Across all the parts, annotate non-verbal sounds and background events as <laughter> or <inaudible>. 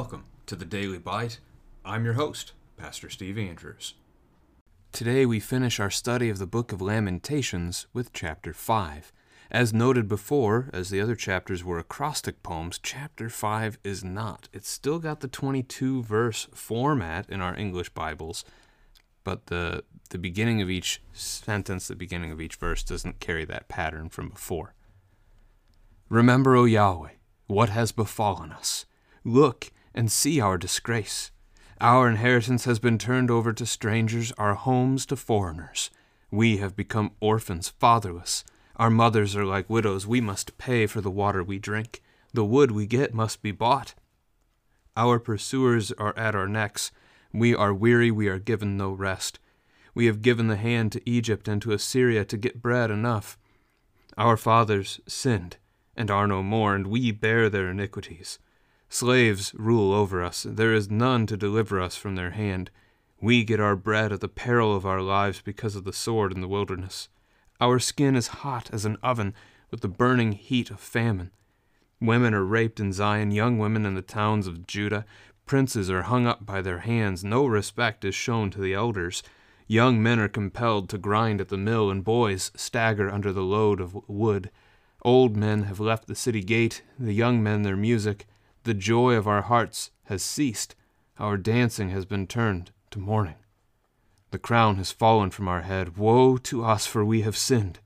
Welcome to the Daily Bite. I'm your host, Pastor Steve Andrews. Today we finish our study of the book of Lamentations with chapter 5. As noted before, as the other chapters were acrostic poems, chapter 5 is not. It's still got the 22 verse format in our English Bibles, but the the beginning of each sentence, the beginning of each verse doesn't carry that pattern from before. Remember, O Yahweh, what has befallen us. Look and see our disgrace. Our inheritance has been turned over to strangers, our homes to foreigners. We have become orphans, fatherless. Our mothers are like widows. We must pay for the water we drink. The wood we get must be bought. Our pursuers are at our necks. We are weary, we are given no rest. We have given the hand to Egypt and to Assyria to get bread enough. Our fathers sinned and are no more, and we bear their iniquities. Slaves rule over us, there is none to deliver us from their hand. We get our bread at the peril of our lives because of the sword in the wilderness. Our skin is hot as an oven with the burning heat of famine. Women are raped in Zion, young women in the towns of Judah. Princes are hung up by their hands. No respect is shown to the elders. Young men are compelled to grind at the mill, and boys stagger under the load of wood. Old men have left the city gate, the young men their music. The joy of our hearts has ceased. Our dancing has been turned to mourning. The crown has fallen from our head. Woe to us, for we have sinned.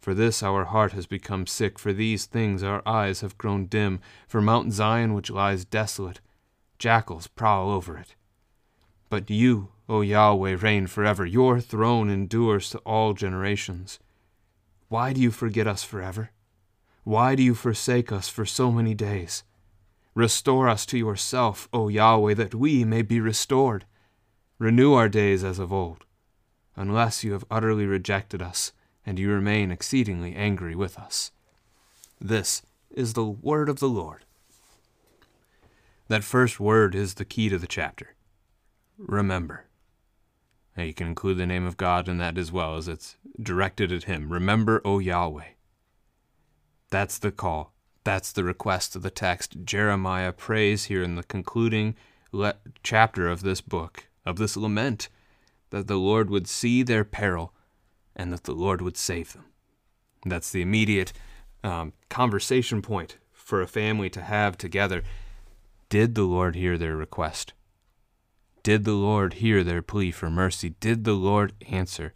For this our heart has become sick. For these things our eyes have grown dim. For Mount Zion, which lies desolate, jackals prowl over it. But you, O Yahweh, reign forever. Your throne endures to all generations. Why do you forget us forever? Why do you forsake us for so many days? Restore us to yourself, O Yahweh, that we may be restored. Renew our days as of old, unless you have utterly rejected us and you remain exceedingly angry with us. This is the word of the Lord. That first word is the key to the chapter. Remember. Now you can include the name of God in that as well, as it's directed at Him. Remember, O Yahweh. That's the call. That's the request of the text. Jeremiah prays here in the concluding le- chapter of this book, of this lament, that the Lord would see their peril and that the Lord would save them. That's the immediate um, conversation point for a family to have together. Did the Lord hear their request? Did the Lord hear their plea for mercy? Did the Lord answer?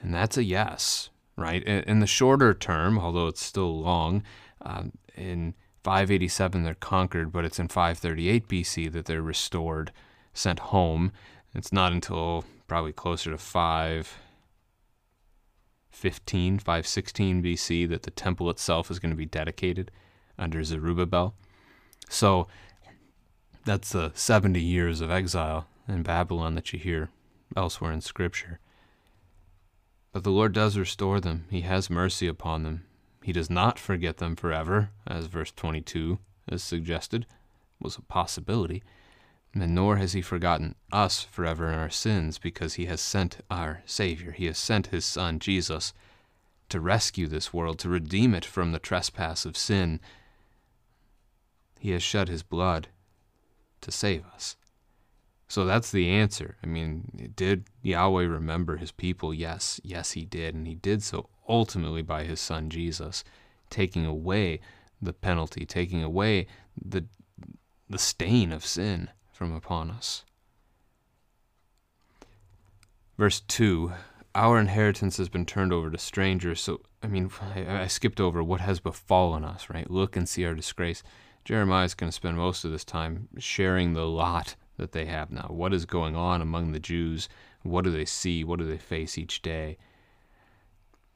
And that's a yes, right? In the shorter term, although it's still long, um, in 587 they're conquered, but it's in 538 BC that they're restored, sent home. It's not until probably closer to 515, 516 BC that the temple itself is going to be dedicated under Zerubbabel. So that's the 70 years of exile in Babylon that you hear elsewhere in Scripture. But the Lord does restore them. He has mercy upon them. He does not forget them forever, as verse 22 has suggested, was a possibility. And nor has he forgotten us forever in our sins, because he has sent our Savior. He has sent his Son, Jesus, to rescue this world, to redeem it from the trespass of sin. He has shed his blood to save us. So that's the answer. I mean, did Yahweh remember his people? Yes, yes, he did. And he did so ultimately by his son Jesus, taking away the penalty, taking away the, the stain of sin from upon us. Verse 2 Our inheritance has been turned over to strangers. So, I mean, I, I skipped over what has befallen us, right? Look and see our disgrace. Jeremiah is going to spend most of this time sharing the lot that they have now. What is going on among the Jews? What do they see? What do they face each day?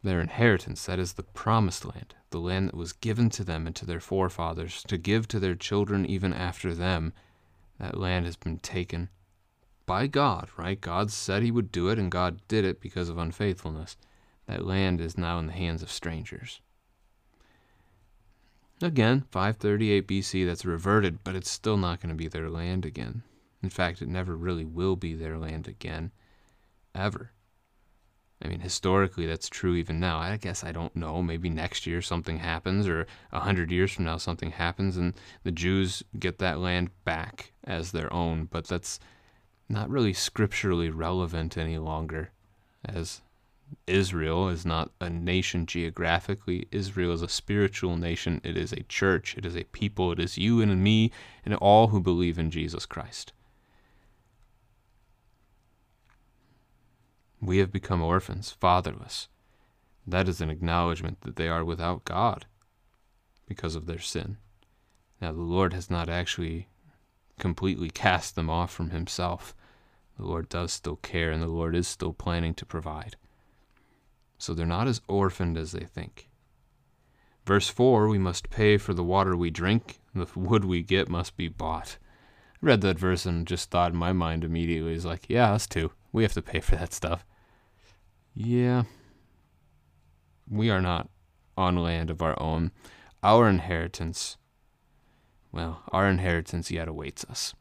Their inheritance, that is the promised land, the land that was given to them and to their forefathers, to give to their children even after them, that land has been taken by God, right? God said he would do it, and God did it because of unfaithfulness. That land is now in the hands of strangers. Again, 538 BC, that's reverted, but it's still not going to be their land again. In fact, it never really will be their land again, ever. I mean, historically, that's true even now. I guess I don't know. Maybe next year something happens, or a hundred years from now something happens, and the Jews get that land back as their own. But that's not really scripturally relevant any longer, as Israel is not a nation geographically. Israel is a spiritual nation. It is a church. It is a people. It is you and me and all who believe in Jesus Christ. We have become orphans, fatherless. That is an acknowledgement that they are without God because of their sin. Now, the Lord has not actually completely cast them off from Himself. The Lord does still care, and the Lord is still planning to provide. So they're not as orphaned as they think. Verse 4 We must pay for the water we drink, the <laughs> wood we get must be bought. I read that verse and just thought in my mind immediately is like, yeah, us too. We have to pay for that stuff. Yeah. We are not on land of our own. Our inheritance, well, our inheritance yet awaits us.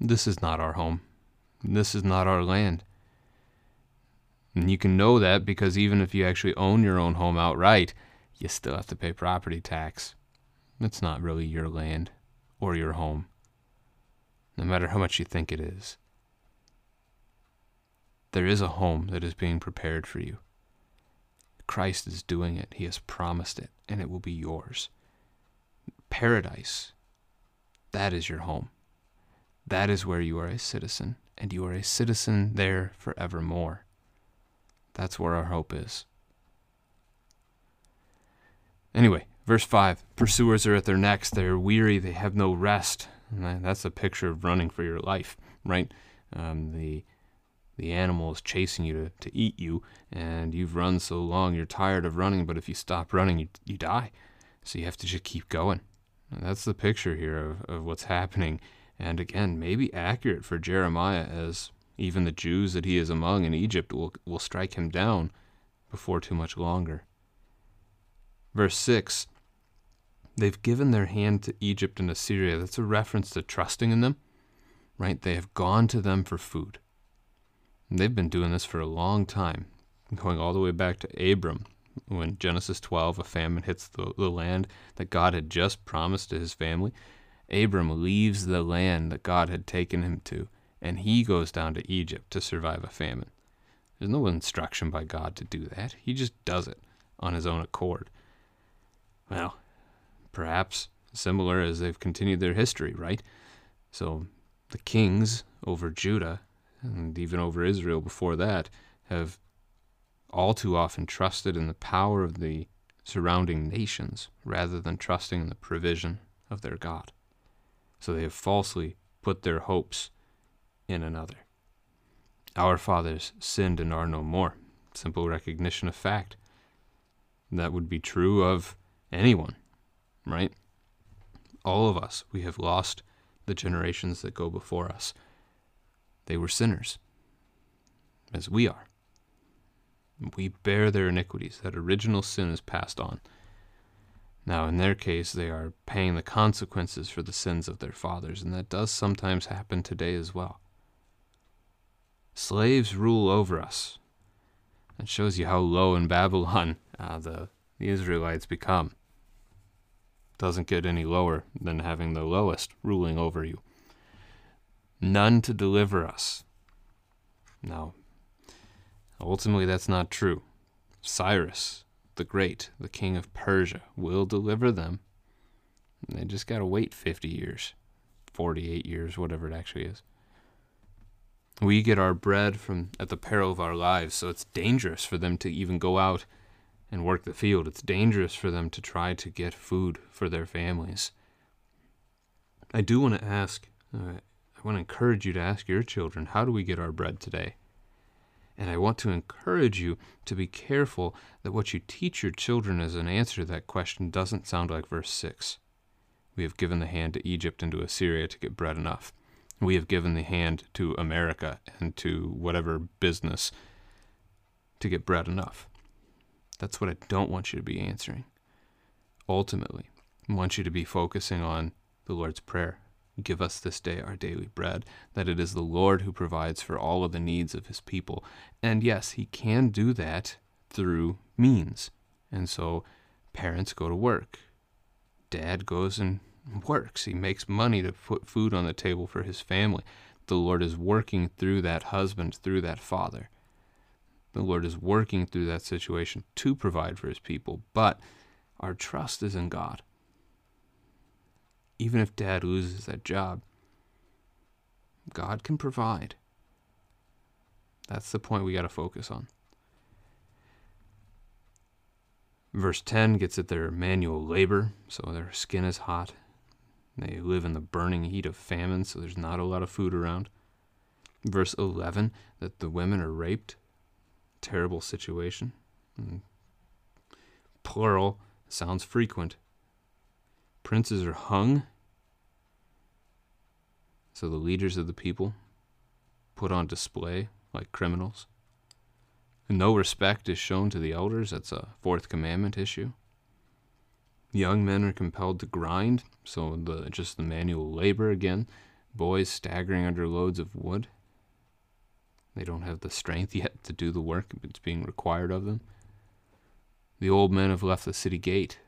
This is not our home. This is not our land. And you can know that because even if you actually own your own home outright, you still have to pay property tax. It's not really your land or your home, no matter how much you think it is. There is a home that is being prepared for you. Christ is doing it. He has promised it, and it will be yours. Paradise, that is your home. That is where you are a citizen, and you are a citizen there forevermore. That's where our hope is. Anyway, verse 5 Pursuers are at their necks. They are weary. They have no rest. And that's a picture of running for your life, right? Um, the the animal is chasing you to, to eat you, and you've run so long you're tired of running, but if you stop running, you, you die. So you have to just keep going. And that's the picture here of, of what's happening. And again, maybe accurate for Jeremiah, as even the Jews that he is among in Egypt will, will strike him down before too much longer. Verse 6 They've given their hand to Egypt and Assyria. That's a reference to trusting in them, right? They have gone to them for food. They've been doing this for a long time, going all the way back to Abram, when Genesis 12, a famine hits the, the land that God had just promised to his family. Abram leaves the land that God had taken him to, and he goes down to Egypt to survive a famine. There's no instruction by God to do that. He just does it on his own accord. Well, perhaps similar as they've continued their history, right? So the kings over Judah and even over Israel before that, have all too often trusted in the power of the surrounding nations rather than trusting in the provision of their God. So they have falsely put their hopes in another. Our fathers sinned and are no more. Simple recognition of fact. That would be true of anyone, right? All of us, we have lost the generations that go before us. They were sinners, as we are. We bear their iniquities. That original sin is passed on. Now, in their case, they are paying the consequences for the sins of their fathers, and that does sometimes happen today as well. Slaves rule over us. That shows you how low in Babylon uh, the, the Israelites become. Doesn't get any lower than having the lowest ruling over you none to deliver us. Now, ultimately, that's not true. Cyrus, the Great, the king of Persia, will deliver them. They just got to wait 50 years, 48 years, whatever it actually is. We get our bread from at the peril of our lives, so it's dangerous for them to even go out and work the field. It's dangerous for them to try to get food for their families. I do want to ask uh, I want to encourage you to ask your children, how do we get our bread today? And I want to encourage you to be careful that what you teach your children as an answer to that question doesn't sound like verse 6. We have given the hand to Egypt and to Assyria to get bread enough. We have given the hand to America and to whatever business to get bread enough. That's what I don't want you to be answering. Ultimately, I want you to be focusing on the Lord's Prayer Give us this day our daily bread, that it is the Lord who provides for all of the needs of his people. And yes, he can do that through means. And so parents go to work. Dad goes and works. He makes money to put food on the table for his family. The Lord is working through that husband, through that father. The Lord is working through that situation to provide for his people, but our trust is in God. Even if dad loses that job, God can provide. That's the point we got to focus on. Verse 10 gets at their manual labor, so their skin is hot. They live in the burning heat of famine, so there's not a lot of food around. Verse 11 that the women are raped. Terrible situation. Mm. Plural sounds frequent. Princes are hung. So the leaders of the people put on display like criminals. No respect is shown to the elders. That's a fourth commandment issue. Young men are compelled to grind, so the just the manual labor again. Boys staggering under loads of wood. They don't have the strength <laughs> yet to do the work that's being required of them. The old men have left the city gate.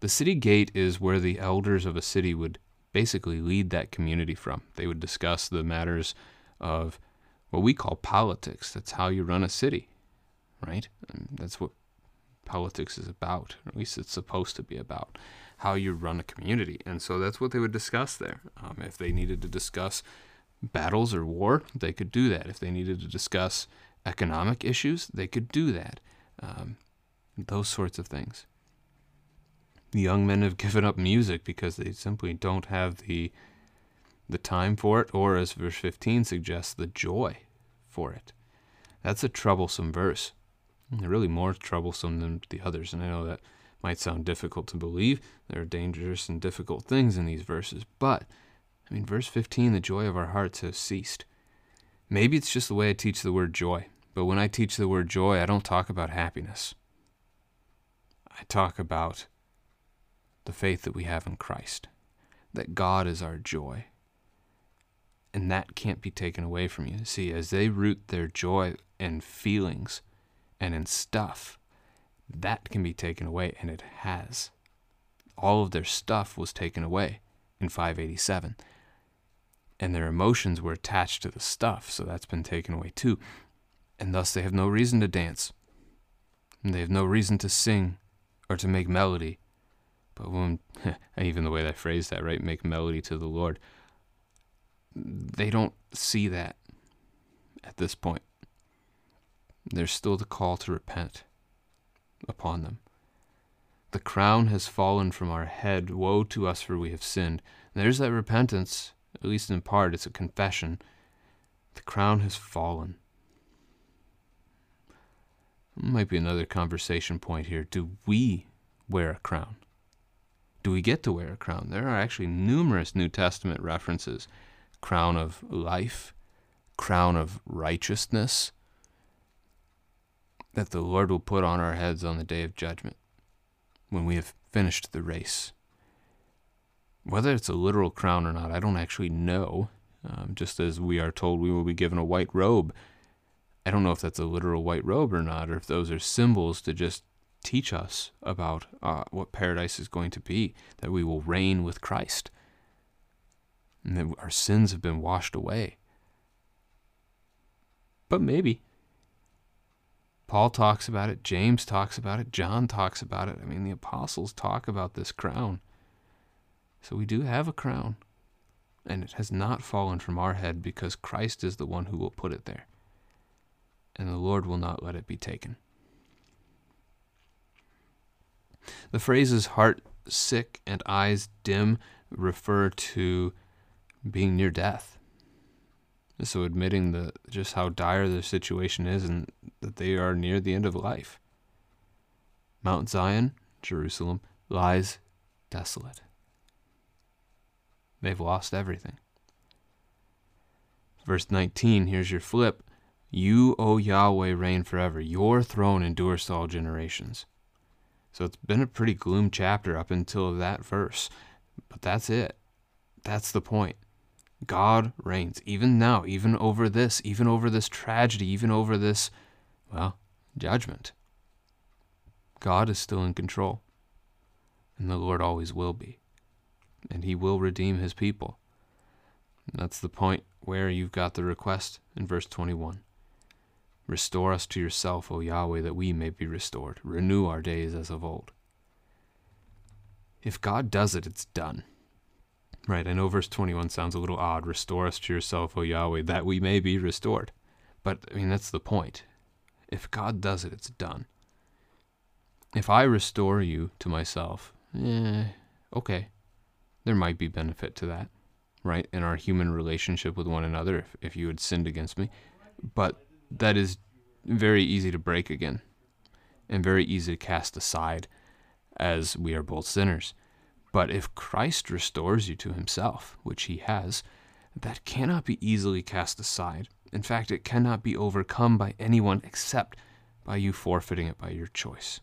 The city gate is where the elders of a city would basically lead that community from. They would discuss the matters of what we call politics. That's how you run a city, right? And that's what politics is about, at least it's supposed to be about, how you run a community. And so that's what they would discuss there. Um, if they needed to discuss battles or war, they could do that. If they needed to discuss economic issues, they could do that. Um, those sorts of things. Young men have <laughs> given up music because they simply don't have the the time for it, or as verse 15 suggests, the joy for it. That's a troublesome verse. Really more troublesome than the others. And I know that might sound difficult to believe. There are dangerous and difficult things in these verses. But, I mean, verse 15, the joy of our hearts has ceased. Maybe it's just the way I teach the word joy. But when I teach the word joy, I don't talk about happiness. I talk about the faith that we have in Christ, that God is our joy. And that can't be taken away from you. See, as they root their joy in feelings, and in stuff, that can be taken away, and it has. All of their stuff was taken away in 587. And their emotions were attached to the stuff, so that's been taken away too. And thus they have no reason to dance. And they have no reason to sing or to make melody. But when, <laughs> even the way they phrase that, right? Make melody to the Lord. They don't see that at this point there's still the call to repent upon them. The crown has fallen from our head. Woe to us, for we have sinned. There's that repentance, at least in part, it's a confession. The crown has fallen. Might be another conversation point here. Do we wear a crown? Do we get to wear a crown? There are actually numerous New Testament references crown of life, crown of righteousness, that the Lord will put on our heads on the day of judgment when we have finished the race. Whether it's a literal crown or not, I don't actually know. Um, just as we are told we will be given a white robe. I don't know if that's a literal white robe or not, or if those are symbols to just teach us about uh, what paradise is going to be, that we will reign with Christ, and that our sins have been washed away. But maybe. Paul talks about it, James talks about it, John talks about it. I mean, the apostles talk about this crown. So we do have a crown, and it has not fallen from our head because Christ is the one who will put it there, and the Lord will not let it be taken. The phrases heart sick and eyes dim refer to being near death. So admitting the just how dire their situation is and that they are near the end of life. Mount Zion, Jerusalem, lies desolate. They've lost everything. Verse 19, here's your flip. You, O Yahweh, reign forever. Your throne endures to all generations. So it's been a pretty gloom chapter up until that verse. But that's it. That's the point. God reigns, even now, even over this, even over this tragedy, even over this, well, judgment. God is still in control, and the Lord always will be, and He will redeem His people. And that's the point where you've got the request in verse 21. Restore us to yourself, O Yahweh, that we may be restored. Renew our days as of old. If God does it, it's done. Right, I know verse 21 sounds a little odd. Restore us to yourself, O Yahweh, that we may be restored. But, I mean, that's the point. If God does it, it's done. If I restore you to myself, eh, okay. There might be benefit to that, right? In our human relationship with one another, if, if you had sinned against me. But that is very easy to break again and very easy to cast aside as we are both sinners. But if Christ restores you to himself, which he has, that cannot be easily cast aside. In fact, it cannot be overcome by anyone except by you forfeiting it by your choice.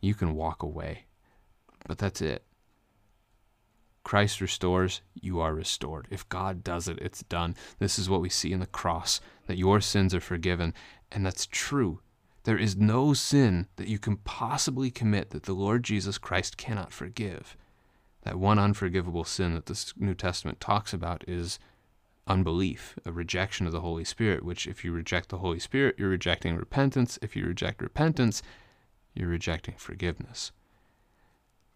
You can walk away, but that's it. Christ restores, you are restored. If God does it, it's done. This is what we see in the cross that your sins are forgiven, and that's true. There is no sin that you can possibly commit that the Lord Jesus Christ cannot forgive that one unforgivable sin that the New Testament talks about is unbelief, a rejection of the Holy Spirit, which, if you reject the Holy Spirit, you're rejecting repentance. If you reject repentance, you're rejecting forgiveness.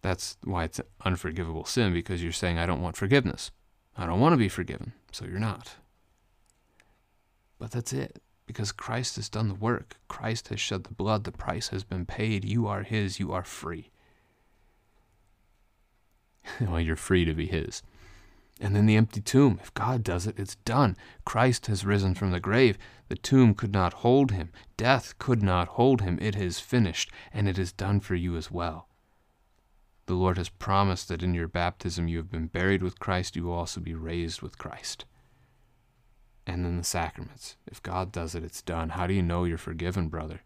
That's why it's an unforgivable sin, because you're saying, I don't want forgiveness. I don't want to be forgiven, so you're not. But that's it, because Christ has done the work. Christ has shed the blood. The price has been paid. You are His. You are free. <laughs> well, you're free to be His. And then the empty tomb. If God does it, it's done. Christ has risen from the grave. The tomb could not hold him. Death could not hold him. It is finished, and it is done for you as well. The Lord has promised that in your baptism you have been buried with Christ, you will also be raised with Christ. And then the sacraments. If God does it, it's done. How do you know you're forgiven, brother?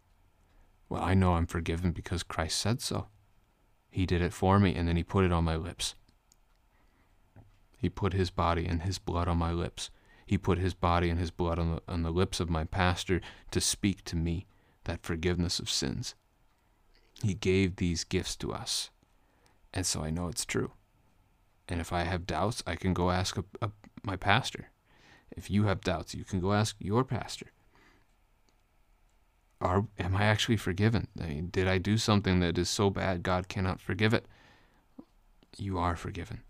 Well, I know I'm forgiven because Christ said so. He did it for me, and then He put it on my lips. He put His body and His blood on my lips. He put His body and His blood on the, on the lips of my pastor to speak to me that forgiveness of sins. He gave these gifts to us, and so I know it's true. And if I have doubts, I can go ask a, a, my pastor. If you have doubts, you can go ask your pastor are am I actually forgiven? I mean, did I do something that is so bad God cannot forgive it? You are forgiven.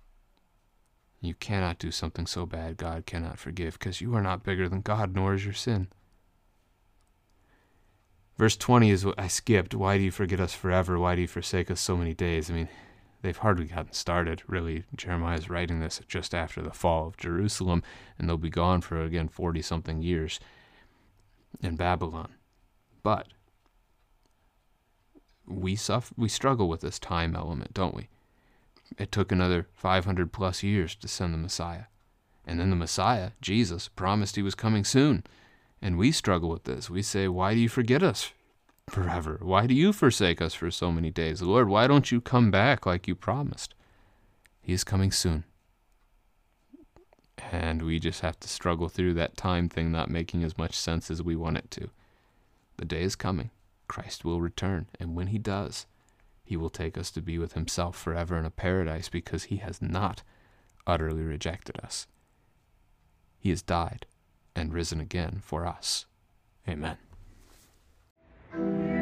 You cannot do something so bad God cannot forgive because you are not bigger than God, nor is your sin. Verse 20 is what I skipped. Why do you forget us forever? Why do you forsake us so many days? I mean, they've hardly gotten started, really. Jeremiah is writing this just after the fall of Jerusalem, and they'll be gone for, again, 40 something years in Babylon. But we suffer, we struggle with this time element, don't we? It took another 500 plus years to send the Messiah. And then the Messiah, Jesus, promised he was coming soon. And we struggle with this. We say, Why do you forget us forever? Why do you forsake us for so many days? Lord, why don't you come back like you promised? He is coming soon. And we just have to struggle through that time thing not making as much sense as we want it to. The day is coming. Christ will return, and when he does, he will take us to be with himself forever in a paradise because he has not utterly rejected us. He has died and risen again for us. Amen. Thank you.